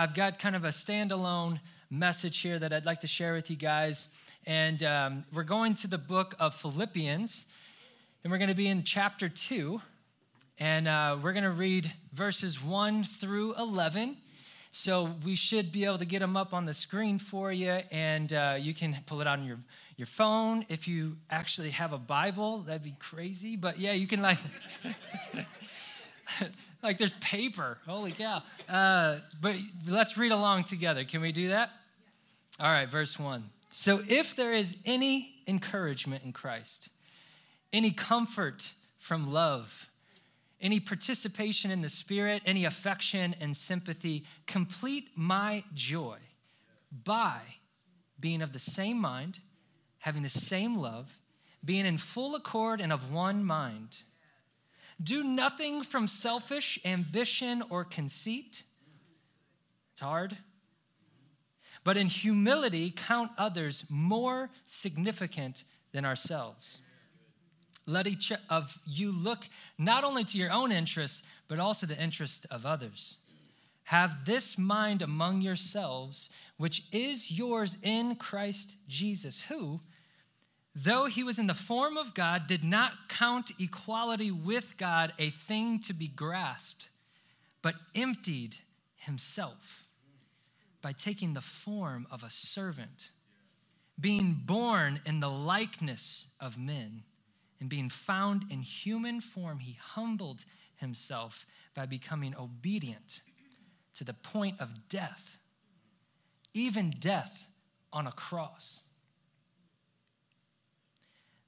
I've got kind of a standalone message here that I'd like to share with you guys. And um, we're going to the book of Philippians, and we're going to be in chapter 2. And uh, we're going to read verses 1 through 11. So we should be able to get them up on the screen for you, and uh, you can pull it out on your, your phone. If you actually have a Bible, that'd be crazy. But yeah, you can like. like there's paper. Holy cow. Uh, but let's read along together. Can we do that? All right, verse 1. So if there is any encouragement in Christ, any comfort from love, any participation in the Spirit, any affection and sympathy, complete my joy by being of the same mind, having the same love, being in full accord and of one mind. Do nothing from selfish ambition or conceit. It's hard. But in humility, count others more significant than ourselves. Let each of you look not only to your own interests, but also the interest of others. Have this mind among yourselves, which is yours in Christ Jesus, who, though he was in the form of God, did not count equality with God a thing to be grasped, but emptied himself by taking the form of a servant, being born in the likeness of men, and being found in human form, he humbled himself by becoming obedient to the point of death, even death on a cross.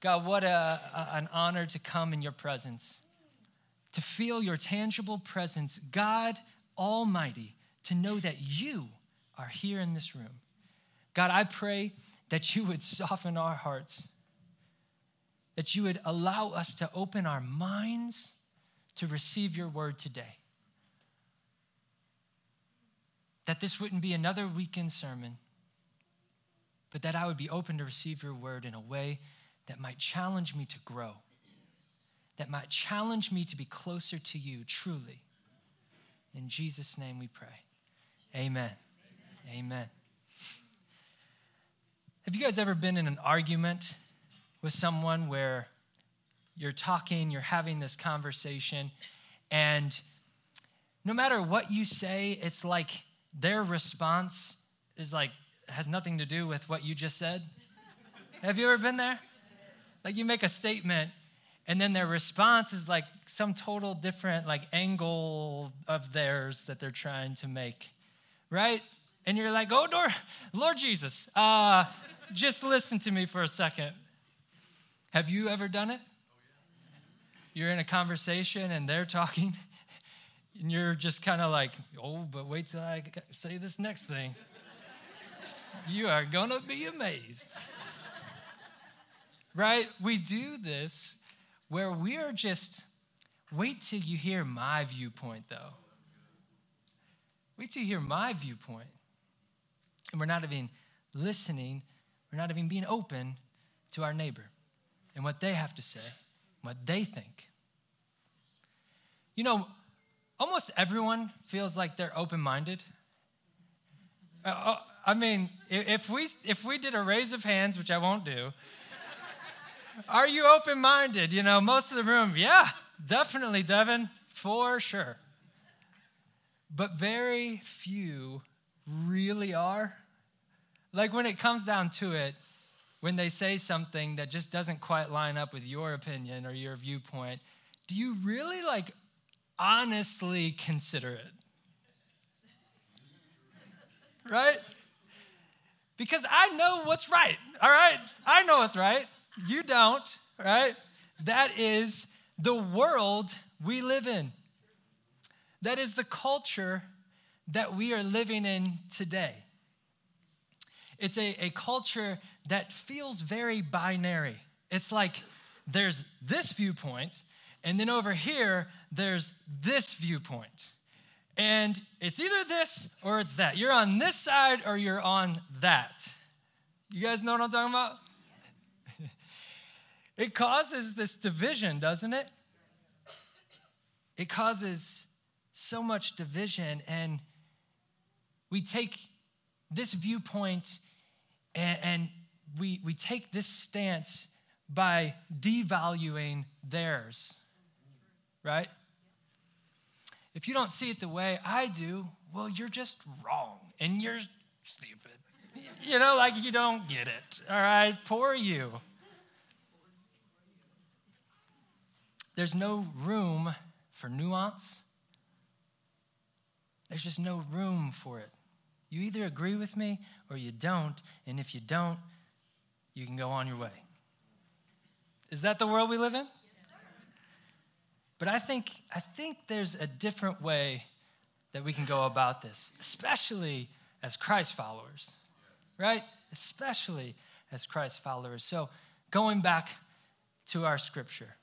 God, what a, a, an honor to come in your presence, to feel your tangible presence, God Almighty, to know that you are here in this room. God, I pray that you would soften our hearts, that you would allow us to open our minds to receive your word today. That this wouldn't be another weekend sermon, but that I would be open to receive your word in a way that might challenge me to grow, that might challenge me to be closer to you truly. In Jesus' name we pray. Amen. Amen. Amen. Have you guys ever been in an argument with someone where you're talking, you're having this conversation, and no matter what you say, it's like their response is like, has nothing to do with what you just said? Have you ever been there? Like you make a statement and then their response is like some total different like angle of theirs that they're trying to make. Right? And you're like, oh Lord, Lord Jesus, uh, just listen to me for a second. Have you ever done it? You're in a conversation and they're talking, and you're just kind of like, oh, but wait till I say this next thing. you are gonna be amazed right? We do this where we are just, wait till you hear my viewpoint, though. Wait till you hear my viewpoint. And we're not even listening, we're not even being open to our neighbor and what they have to say, what they think. You know, almost everyone feels like they're open minded. Uh, uh, I mean, if we, if we did a raise of hands, which I won't do, are you open minded? You know, most of the room, yeah, definitely, Devin, for sure. But very few really are. Like when it comes down to it, when they say something that just doesn't quite line up with your opinion or your viewpoint, do you really like honestly consider it? Right? Because I know what's right, all right? I know what's right. You don't, right? That is the world we live in. That is the culture that we are living in today. It's a, a culture that feels very binary. It's like there's this viewpoint, and then over here, there's this viewpoint. And it's either this or it's that. You're on this side or you're on that. You guys know what I'm talking about? It causes this division, doesn't it? It causes so much division, and we take this viewpoint and, and we, we take this stance by devaluing theirs, right? If you don't see it the way I do, well, you're just wrong and you're stupid. You know, like you don't get it. All right, poor you. There's no room for nuance. There's just no room for it. You either agree with me or you don't, and if you don't, you can go on your way. Is that the world we live in? But I think, I think there's a different way that we can go about this, especially as Christ followers, right? Especially as Christ followers. So, going back to our scripture,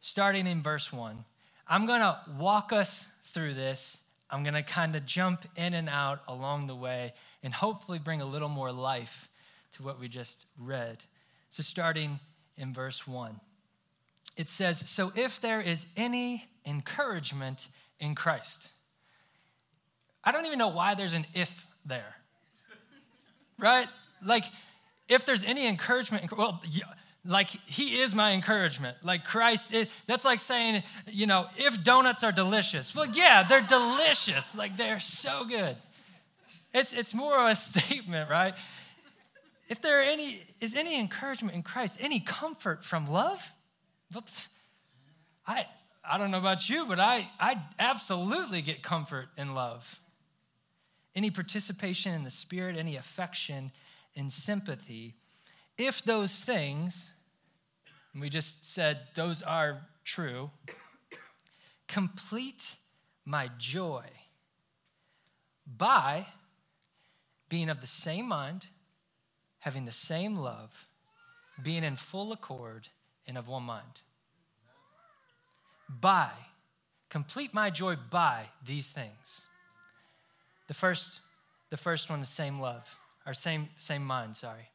starting in verse 1, I'm going to walk us through this. I'm going to kind of jump in and out along the way and hopefully bring a little more life to what we just read. So, starting in verse 1 it says, So if there is any encouragement in Christ, I don't even know why there's an if there, right? Like, if there's any encouragement, well, like he is my encouragement. Like Christ, is, that's like saying, you know, if donuts are delicious. Well, yeah, they're delicious. Like they're so good. It's, it's more of a statement, right? If there any, is any encouragement in Christ, any comfort from love, but I, I don't know about you, but I, I absolutely get comfort in love. Any participation in the Spirit, any affection and sympathy. If those things, and we just said those are true, complete my joy by being of the same mind, having the same love, being in full accord and of one mind. By, complete my joy by these things. The first, the first one, the same love, or same, same mind, sorry.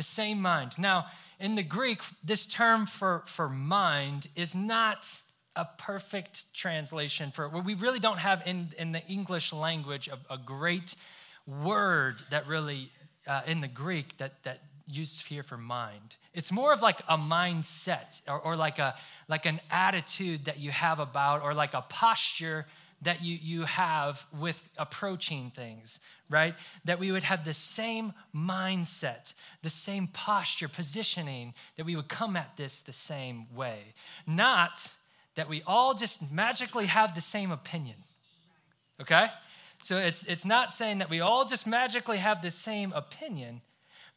The same mind. Now, in the Greek, this term for, for mind is not a perfect translation for well, we really don't have in, in the English language a, a great word that really uh, in the Greek that, that used here for mind. It's more of like a mindset or, or like, a, like an attitude that you have about, or like a posture that you, you have with approaching things, right? That we would have the same mindset, the same posture, positioning, that we would come at this the same way. Not that we all just magically have the same opinion, okay? So it's, it's not saying that we all just magically have the same opinion,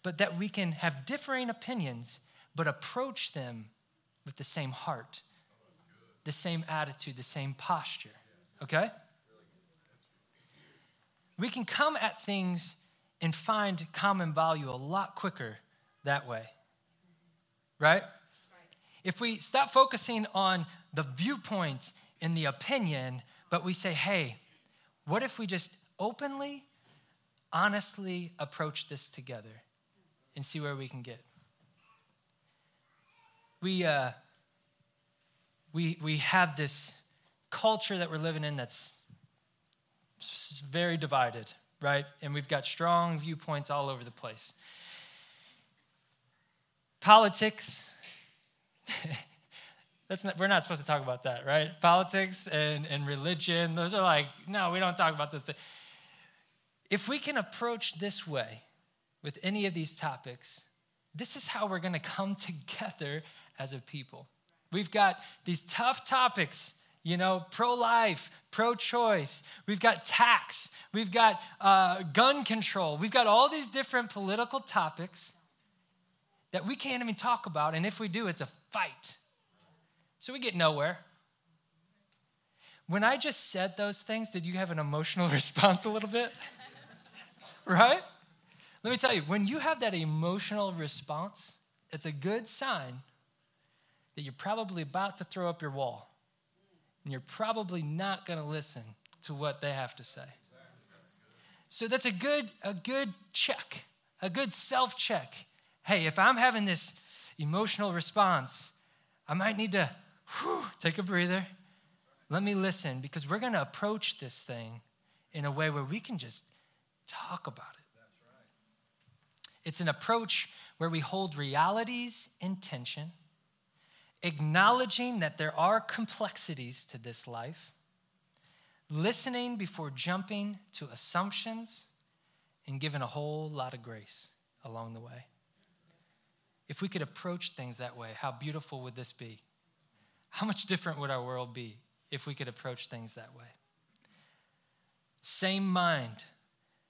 but that we can have differing opinions, but approach them with the same heart, the same attitude, the same posture. Okay? We can come at things and find common value a lot quicker that way. Right? If we stop focusing on the viewpoint and the opinion, but we say, hey, what if we just openly, honestly approach this together? and see where we can get. We, uh, we, we have this culture that we're living in that's very divided, right? And we've got strong viewpoints all over the place. Politics, that's not, we're not supposed to talk about that, right? Politics and, and religion, those are like, no, we don't talk about this. If we can approach this way, with any of these topics, this is how we're going to come together as a people. We've got these tough topics, you know, pro life, pro choice. We've got tax. We've got uh, gun control. We've got all these different political topics that we can't even talk about. And if we do, it's a fight. So we get nowhere. when I just said those things, did you have an emotional response a little bit? right? Let me tell you, when you have that emotional response, it's a good sign that you're probably about to throw up your wall. And you're probably not going to listen to what they have to say. So that's a good, a good check, a good self check. Hey, if I'm having this emotional response, I might need to whew, take a breather. Let me listen because we're going to approach this thing in a way where we can just talk about it. It's an approach where we hold realities in tension, acknowledging that there are complexities to this life, listening before jumping to assumptions, and giving a whole lot of grace along the way. If we could approach things that way, how beautiful would this be? How much different would our world be if we could approach things that way? Same mind,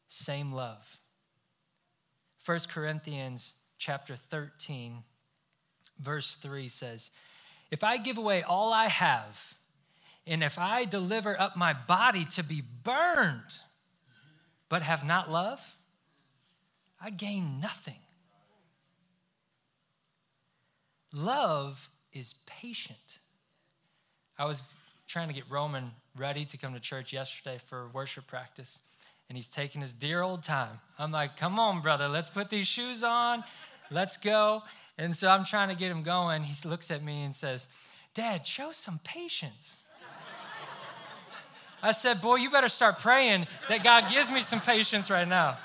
same love. 1 Corinthians chapter 13 verse 3 says, "If I give away all I have, and if I deliver up my body to be burned, but have not love, I gain nothing." Love is patient. I was trying to get Roman ready to come to church yesterday for worship practice and he's taking his dear old time. I'm like, come on, brother, let's put these shoes on, let's go. And so I'm trying to get him going. He looks at me and says, Dad, show some patience. I said, Boy, you better start praying that God gives me some patience right now.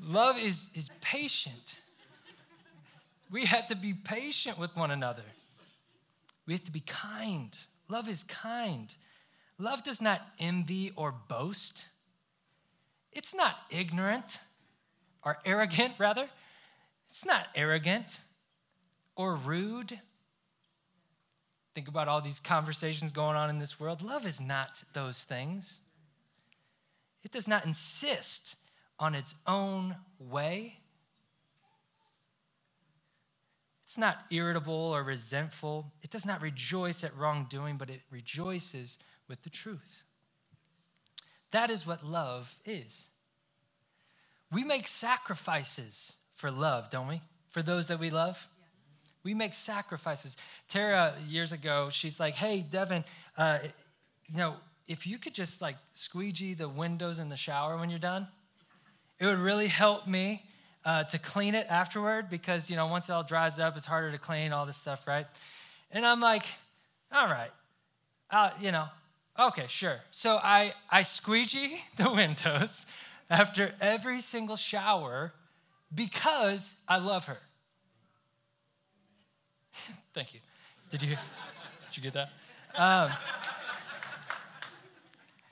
Love is, is patient. We have to be patient with one another. We have to be kind. Love is kind. Love does not envy or boast. It's not ignorant or arrogant, rather. It's not arrogant or rude. Think about all these conversations going on in this world. Love is not those things. It does not insist on its own way. It's not irritable or resentful. It does not rejoice at wrongdoing, but it rejoices with the truth. That is what love is. We make sacrifices for love, don't we? For those that we love. We make sacrifices. Tara, years ago, she's like, hey, Devin, uh, you know, if you could just like squeegee the windows in the shower when you're done, it would really help me uh, to clean it afterward because, you know, once it all dries up, it's harder to clean, all this stuff, right? And I'm like, all right, uh, you know, Okay, sure. So I, I squeegee the windows after every single shower because I love her. Thank you. Did you, did you get that? Um,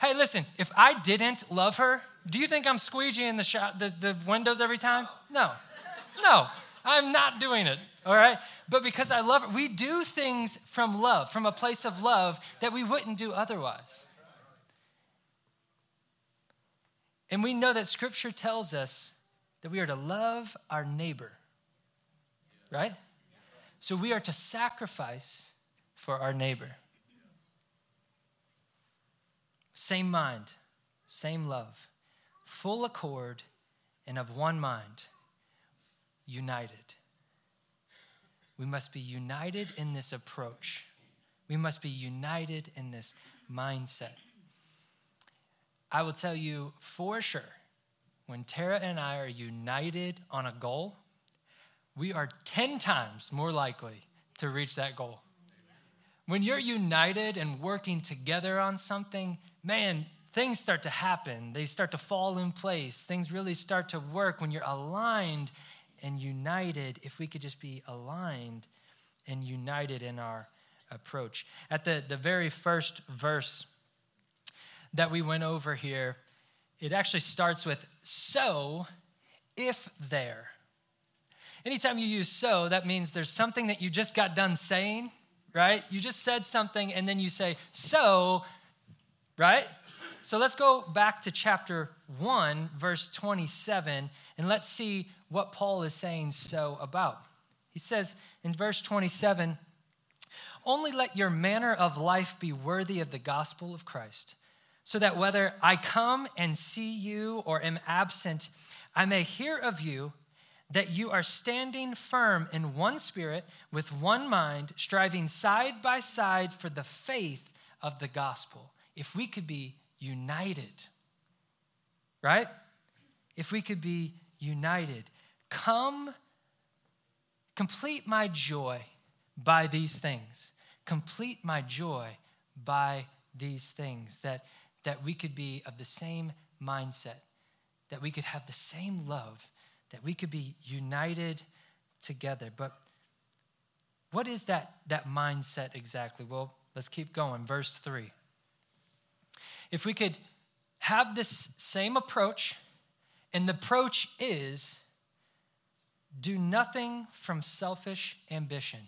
hey, listen, if I didn't love her, do you think I'm squeegeeing the, sh- the, the windows every time? No. No, I'm not doing it all right? But because I love it, we do things from love, from a place of love that we wouldn't do otherwise. And we know that scripture tells us that we are to love our neighbor, right? So we are to sacrifice for our neighbor. Same mind, same love, full accord, and of one mind, united. We must be united in this approach. We must be united in this mindset. I will tell you for sure, when Tara and I are united on a goal, we are 10 times more likely to reach that goal. When you're united and working together on something, man, things start to happen. They start to fall in place. Things really start to work when you're aligned and united if we could just be aligned and united in our approach. At the, the very first verse that we went over here, it actually starts with so if there. Anytime you use so, that means there's something that you just got done saying, right? You just said something and then you say, so, right? So let's go back to chapter 1, verse 27, and let's see what Paul is saying so about. He says in verse 27 Only let your manner of life be worthy of the gospel of Christ, so that whether I come and see you or am absent, I may hear of you that you are standing firm in one spirit, with one mind, striving side by side for the faith of the gospel. If we could be united, right? If we could be united, come complete my joy by these things. Complete my joy by these things. That, that we could be of the same mindset, that we could have the same love that we could be united together. But what is that, that mindset exactly? Well, let's keep going. Verse 3. If we could have this same approach, and the approach is do nothing from selfish ambition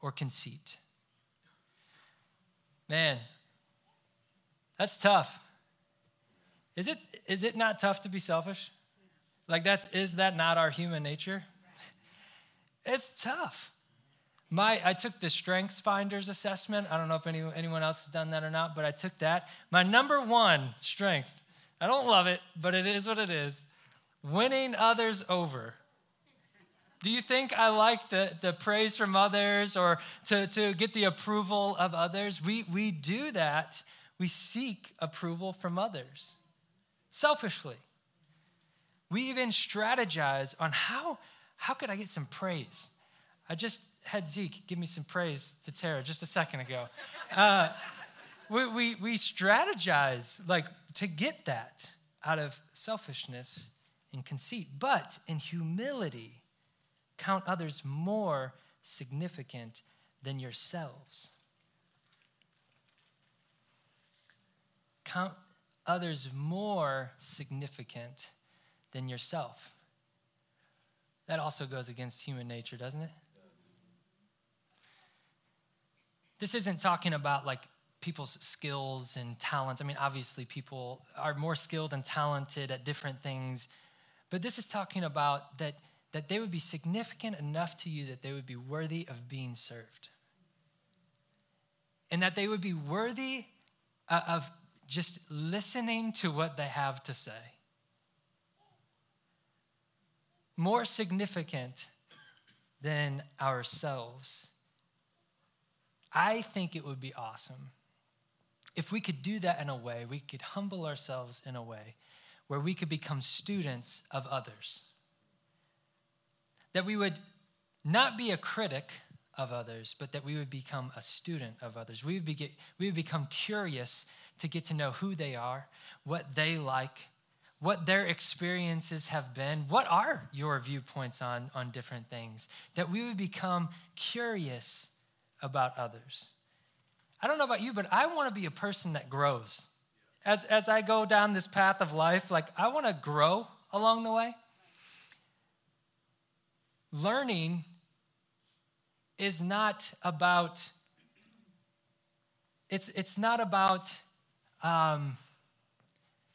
or conceit. Man, that's tough. Is it, is it not tough to be selfish? Like that's is that not our human nature? It's tough. My I took the Strengths Finders assessment. I don't know if any, anyone else has done that or not, but I took that. My number one strength. I don't love it, but it is what it is. Winning others over. Do you think I like the, the praise from others or to, to get the approval of others? We, we do that. We seek approval from others selfishly. We even strategize on how, how could I get some praise? I just had Zeke give me some praise to Tara just a second ago. Uh, we, we, we strategize like to get that out of selfishness and conceit, but in humility, count others more significant than yourselves. Count others more significant than yourself. That also goes against human nature, doesn't it? This isn't talking about like people's skills and talents. I mean, obviously, people are more skilled and talented at different things, but this is talking about that, that they would be significant enough to you that they would be worthy of being served. And that they would be worthy uh, of just listening to what they have to say more significant than ourselves. I think it would be awesome if we could do that in a way, we could humble ourselves in a way where we could become students of others. That we would not be a critic of others, but that we would become a student of others. We would, be, we would become curious to get to know who they are, what they like, what their experiences have been. What are your viewpoints on, on different things? That we would become curious about others. I don't know about you, but I want to be a person that grows. As, as I go down this path of life, like I want to grow along the way. Learning is not about, it's, it's not about, um,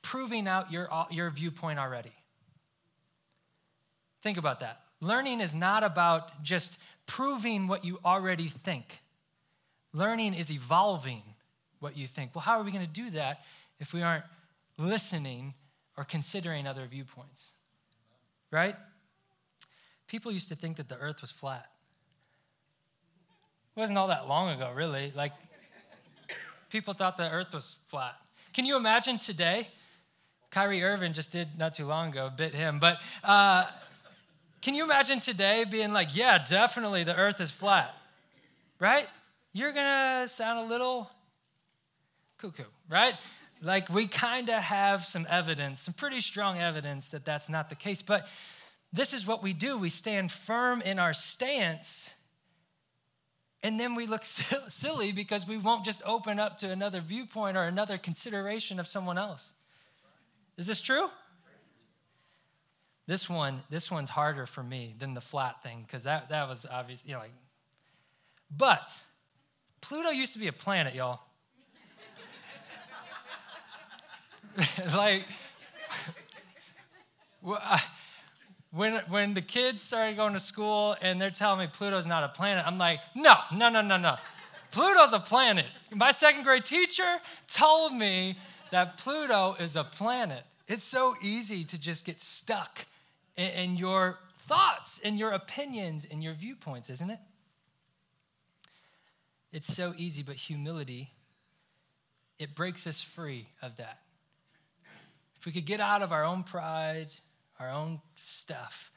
proving out your, your viewpoint already. Think about that. Learning is not about just proving what you already think. Learning is evolving what you think. Well, how are we going to do that if we aren't listening or considering other viewpoints? Right? People used to think that the earth was flat. It wasn't all that long ago, really. Like, people thought the earth was flat. Can you imagine today Kyrie Irving just did not too long ago, bit him. But uh, can you imagine today being like, yeah, definitely the earth is flat, right? You're to sound a little cuckoo, right? Like we kind of have some evidence, some pretty strong evidence that that's not the case. But this is what we do we stand firm in our stance. And then we look silly because we won't just open up to another viewpoint or another consideration of someone else. Is this true? This one, this one's harder for me than the flat thing because that, that was obvious, you know, like. But Pluto used to be a planet, y'all. when, when the kids started going to school and they're telling me Pluto's not a planet, I'm like, no, no, no, no, no. Pluto's a planet. My second grade teacher told me that Pluto is a planet. It's so easy to just get stuck in, in your thoughts, in your opinions, in your viewpoints, isn't it? It's so easy, but humility, it breaks us free of that. If we could get out of our own pride, our own stuff,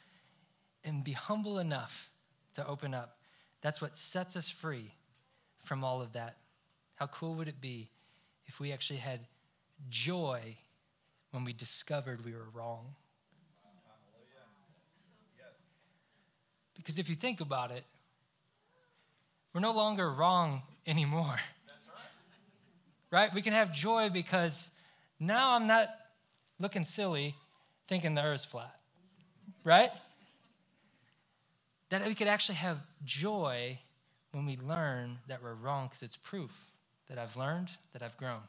and be humble enough to open up, that's what sets us free from all of that. How cool would it be if we actually had joy when we discovered we were wrong? Because if you think about it, we're no longer wrong anymore. Right? We can have joy because now I'm not looking silly thinking the earth's flat. Right? That we could actually have joy when we learn that we're wrong because it's proof that I've learned, that I've grown.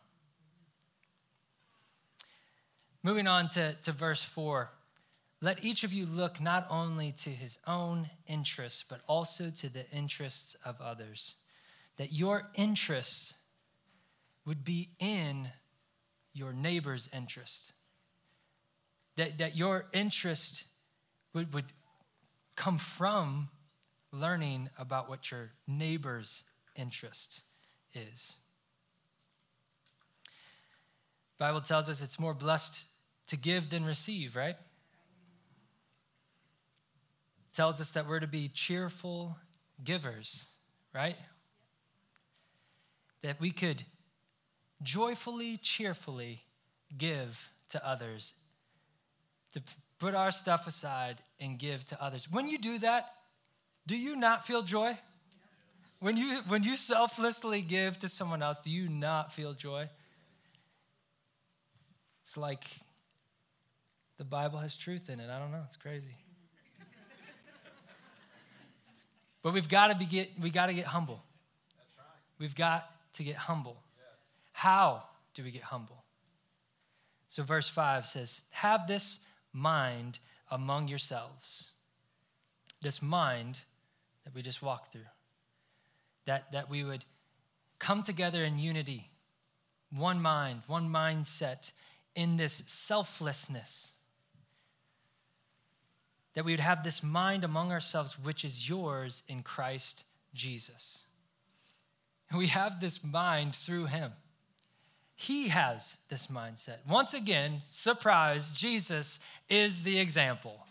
Moving on to, to verse 4. Let each of you look not only to his own interests, but also to the interests of others. That your interests would be in your neighbor's interest. That, that your interest would, would come from learning about what your neighbor's interest is. Bible tells us it's more blessed to give than receive, right? It tells us that we're to be cheerful givers, right? That we could joyfully, cheerfully give to others, to put our stuff aside and give to others. When you do that, do you not feel joy? When you, when you selflessly give to someone else, do you not feel joy? It's like the Bible has truth in it. I don't know. It's crazy. but we've got to be get, we got to get humble. We've got to get humble. Yes. How do we get humble? So verse 5 says, "Have this mind among yourselves." This mind that we just walked through. That, that we would come together in unity, one mind, one mindset, in this selflessness. That we would have this mind among ourselves, which is yours in Christ Jesus. We have this mind through him. He has this mindset. Once again, surprise, Jesus is the example.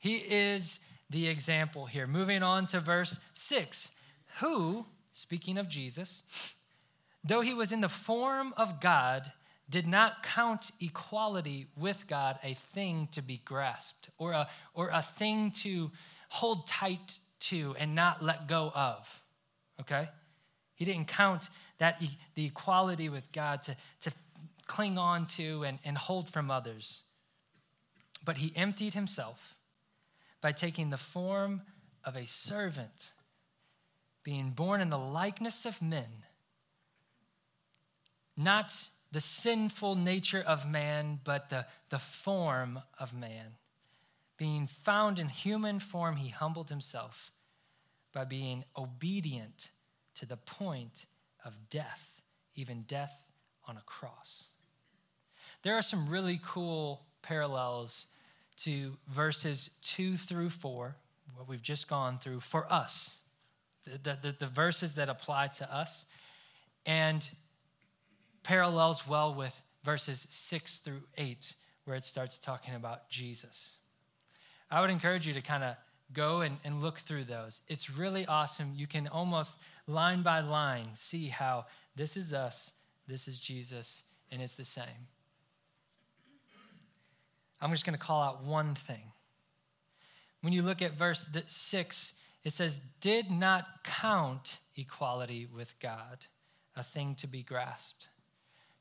He is the example here. Moving on to verse 6. Who, speaking of Jesus, though he was in the form of God, did not count equality with God a thing to be grasped or a, or a thing to hold tight to and not let go of. Okay? He didn't count that e- the equality with God to, to cling on to and, and hold from others. But he emptied himself by taking the form of a servant, being born in the likeness of men, not the sinful nature of man, but the, the form of man. Being found in human form, he humbled himself by being obedient to the point of death, even death on a cross. There are some really cool parallels to verses two through four, what we've just gone through, for us, the, the, the verses that apply to us, and parallels well with verses six through eight, where it starts talking about Jesus. I would encourage you to kind of go and, and look through those. It's really awesome. You can almost line by line see how this is us, this is Jesus, and it's the same. I'm just going to call out one thing. When you look at verse 6, it says, Did not count equality with God a thing to be grasped.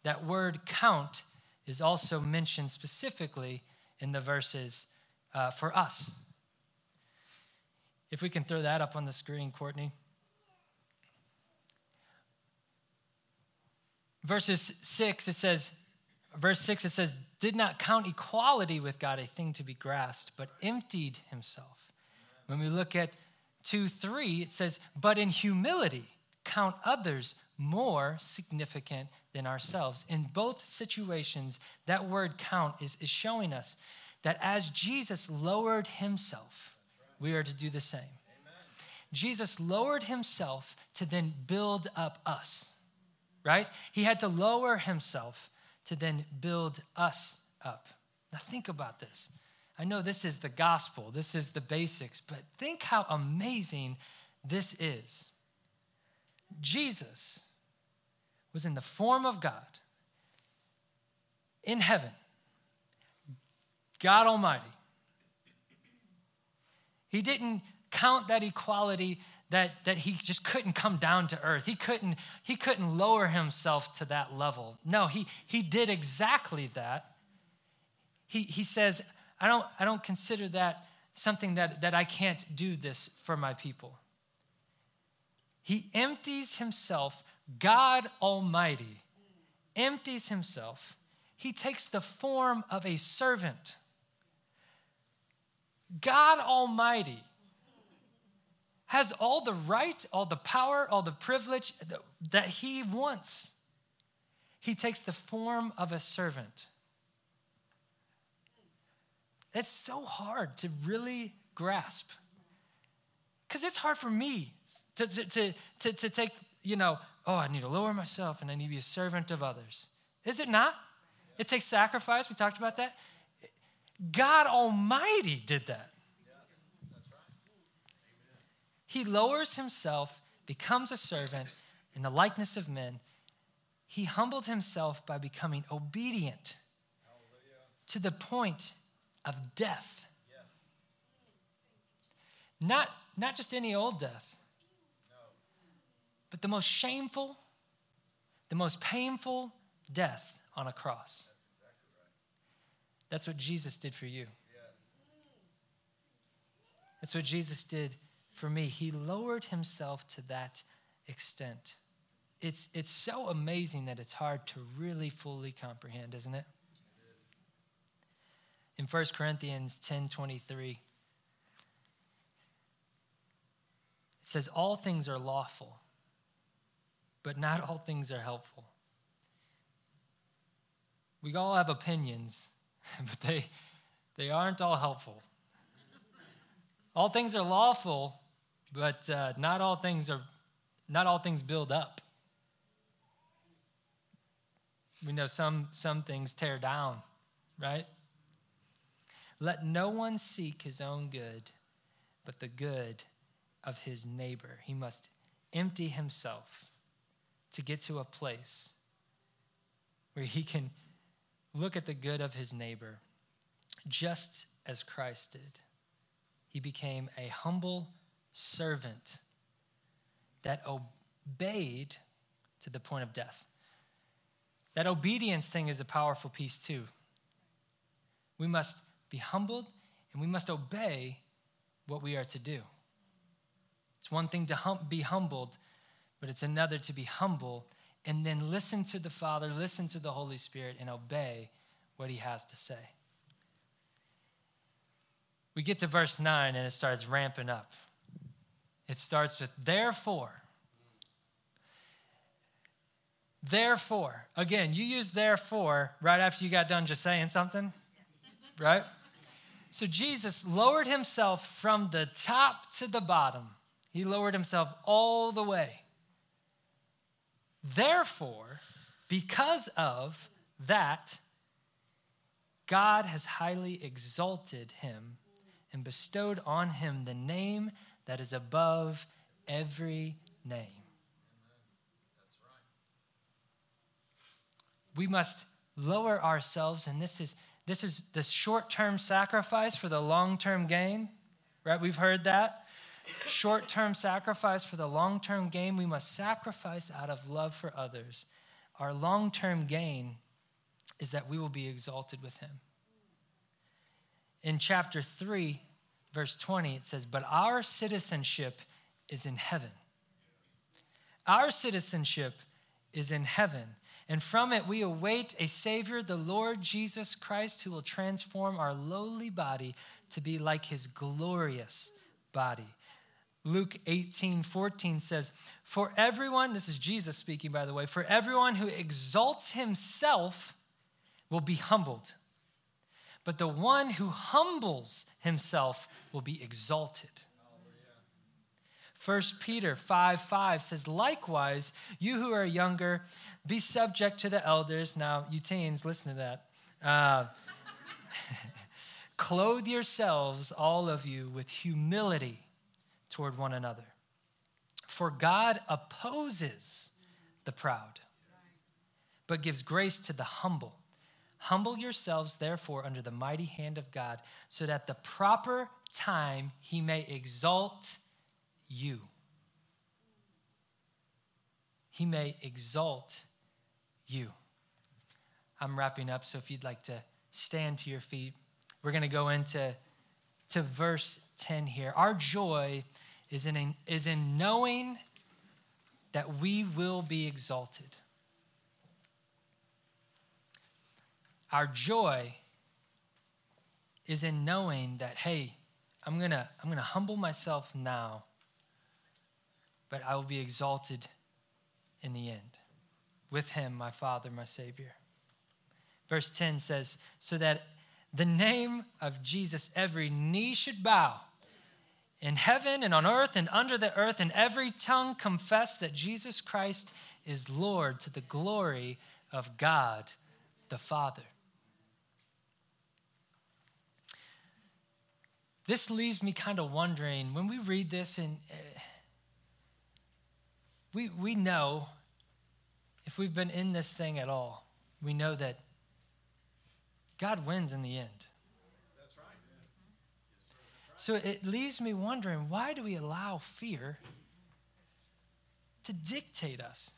That word count is also mentioned specifically in the verses uh, for us. If we can throw that up on the screen, Courtney. Verses 6, it says, verse 6, it says, did not count equality with God a thing to be grasped, but emptied himself. When we look at 2 3, it says, but in humility count others more significant than ourselves. In both situations, that word count is, is showing us that as Jesus lowered himself, we are to do the same. Jesus lowered himself to then build up us, right? He had to lower himself to then build us up. Now, think about this. I know this is the gospel, this is the basics, but think how amazing this is. Jesus was in the form of God in heaven, God Almighty. He didn't count that equality that, that he just couldn't come down to earth. He couldn't, he couldn't lower himself to that level. No, he, he did exactly that. He, he says, I don't, I don't consider that something that, that I can't do this for my people. He empties himself, God Almighty empties himself. He takes the form of a servant. God Almighty has all the right, all the power, all the privilege that he wants. He takes the form of a servant. It's so hard to really grasp. Because it's hard for me to, to, to, to, take, you know, oh, I need to lower myself and I need to be a servant of others. Is it not? It takes sacrifice. We talked about that. God Almighty did that. He lowers himself, becomes a servant in the likeness of men. He humbled himself by becoming obedient to the point of death. Not, not just any old death, but the most shameful, the most painful death on a cross. That's what Jesus did for you. That's what Jesus did for me. He lowered himself to that extent. It's, it's so amazing that it's hard to really fully comprehend, isn't it? In 1 Corinthians 10 23, it says, All things are lawful, but not all things are helpful. We all have opinions, but they, they aren't all helpful. All things are lawful, but uh, not all things are not all things build up. We know some some things tear down right? Let no one seek his own good but the good of his neighbor. He must empty himself to get to a place where he can look at the good of his neighbor just as christ did he became a humble servant that obeyed to the point of death. That obedience thing is a powerful piece, too. We must be humbled and we must obey what we are to do. It's one thing to hum- be humbled, but it's another to be humble and then listen to the Father, listen to the Holy Spirit, and obey what He has to say. We get to verse 9 and it starts ramping up. It starts with therefore. Therefore. Again, you use therefore right after you got done just saying something, right? So Jesus lowered himself from the top to the bottom. He lowered himself all the way. Therefore, because of that, God has highly exalted him and bestowed on him the name that is above every name. We must lower ourselves, and this is this is the short-term sacrifice for the long-term gain. Right? We've heard that. Short-term sacrifice for the long-term gain. We must sacrifice out of love for others. Our long-term gain is that we will be exalted with him. In chapter 3, verse 20, it says, But our citizenship is in heaven. Our citizenship is in heaven. And from it we await a Savior, the Lord Jesus Christ, who will transform our lowly body to be like his glorious body. Luke 18, 14 says, For everyone, this is Jesus speaking, by the way, for everyone who exalts himself will be humbled, but the one who humbles himself will be exalted. 1 Peter 5 5 says, Likewise, you who are younger, be subject to the elders. Now, you teens, listen to that. Uh, Clothe yourselves, all of you, with humility toward one another. For God opposes the proud, but gives grace to the humble. Humble yourselves, therefore, under the mighty hand of God, so that the proper time he may exalt you. He may exalt you. I'm wrapping up, so if you'd like to stand to your feet, we're going to go into to verse 10 here. Our joy is in, is in knowing that we will be exalted. Our joy is in knowing that, hey, I'm to I'm to humble myself now, but I will be exalted in the end with him, my Father, my Savior. Verse 10 says, So that the name of Jesus every knee should bow in heaven and on earth and under the earth, and every tongue confess that Jesus Christ is Lord to the glory of God the Father. This leaves me kind of wondering when we read this, and uh, we, we know if we've been in this thing at all, we know that God wins in the end. So it leaves me wondering why do we allow fear to dictate us?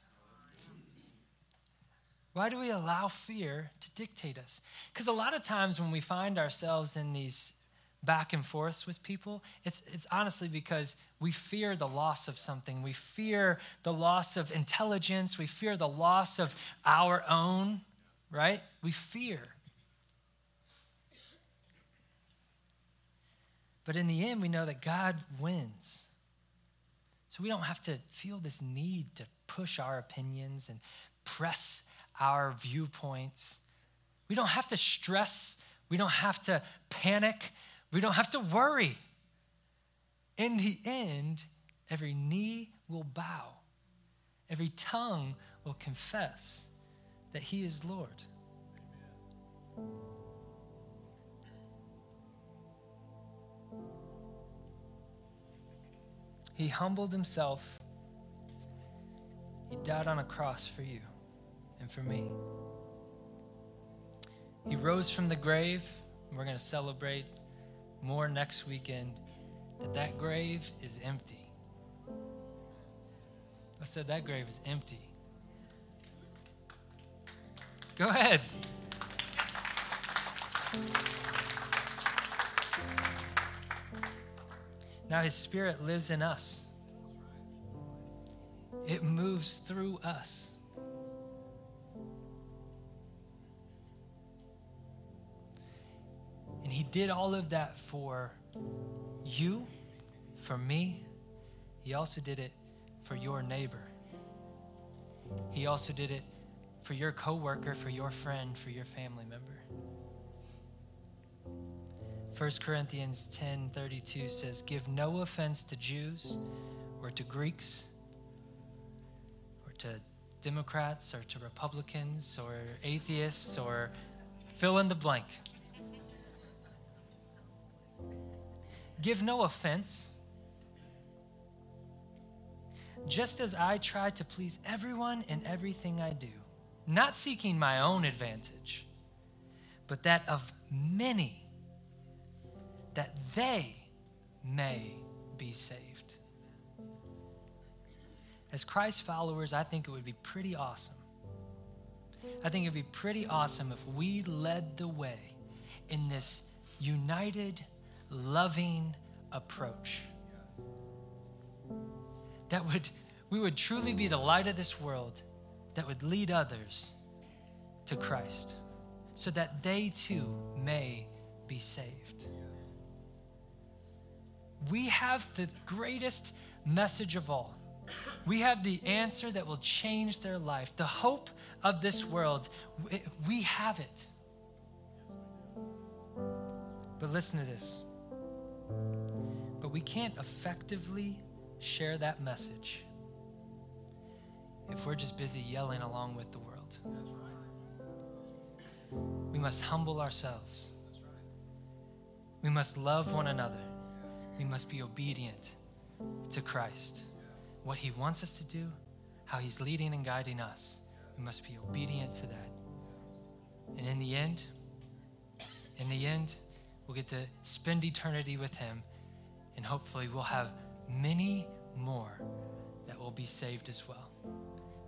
Why do we allow fear to dictate us? Because a lot of times when we find ourselves in these back and forths with people, it's, it's honestly because we fear the loss of something. We fear the loss of intelligence. We fear the loss of our own, right? We fear. But in the end, we know that God wins. So we don't have to feel this need to push our opinions and press our viewpoints. We don't have to stress. We don't have to panic. We don't have to worry. In the end, every knee will bow, every tongue will confess that He is Lord. Amen. He humbled himself. He died on a cross for you and for me. He rose from the grave. And We're going to celebrate more next weekend. That that grave is empty. I said that grave is empty. Go ahead. Now his spirit lives in us, it moves through us. And he did all of that for you, for me. He also did it for your neighbor. He also did it for your coworker, for your friend, for your family member. 1 Corinthians 10:32 says, "Give no offense to Jews or to Greeks or to Democrats or to Republicans or atheists or fill in the blank. Give no offense, just as I try to please everyone in everything I do, not seeking my own advantage, but that of many that they may be saved. As Christ followers, I think it would be pretty awesome. I think it would be pretty awesome if we led the way in this united, loving approach. That would we would truly be the light of this world that would lead others to Christ so that they too may be saved. We have the greatest message of all. We have the answer that will change their life, the hope of this world. We have it. But listen to this. But we can't effectively share that message if we're just busy yelling along with the world. We must humble ourselves. We must love one another. We must be obedient to Christ. What he wants us to do, how he's leading and guiding us. We must be obedient to that. And in the end, in the end, we'll get to spend eternity with him, and hopefully we'll have many more that will be saved as well.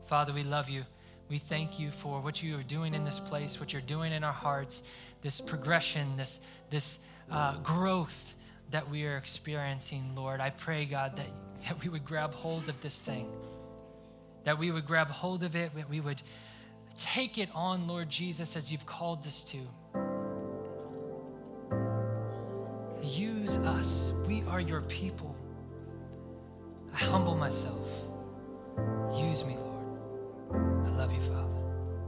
Father, we love you. We thank you for what you are doing in this place, what you're doing in our hearts, this progression, this, this uh, growth that we are experiencing, Lord. I pray, God, that, that we would grab hold of this thing, that we would grab hold of it, that we would take it on, Lord Jesus, as you've called us to. Use us. We are your people. I humble myself. Use me, Lord. I love you, Father.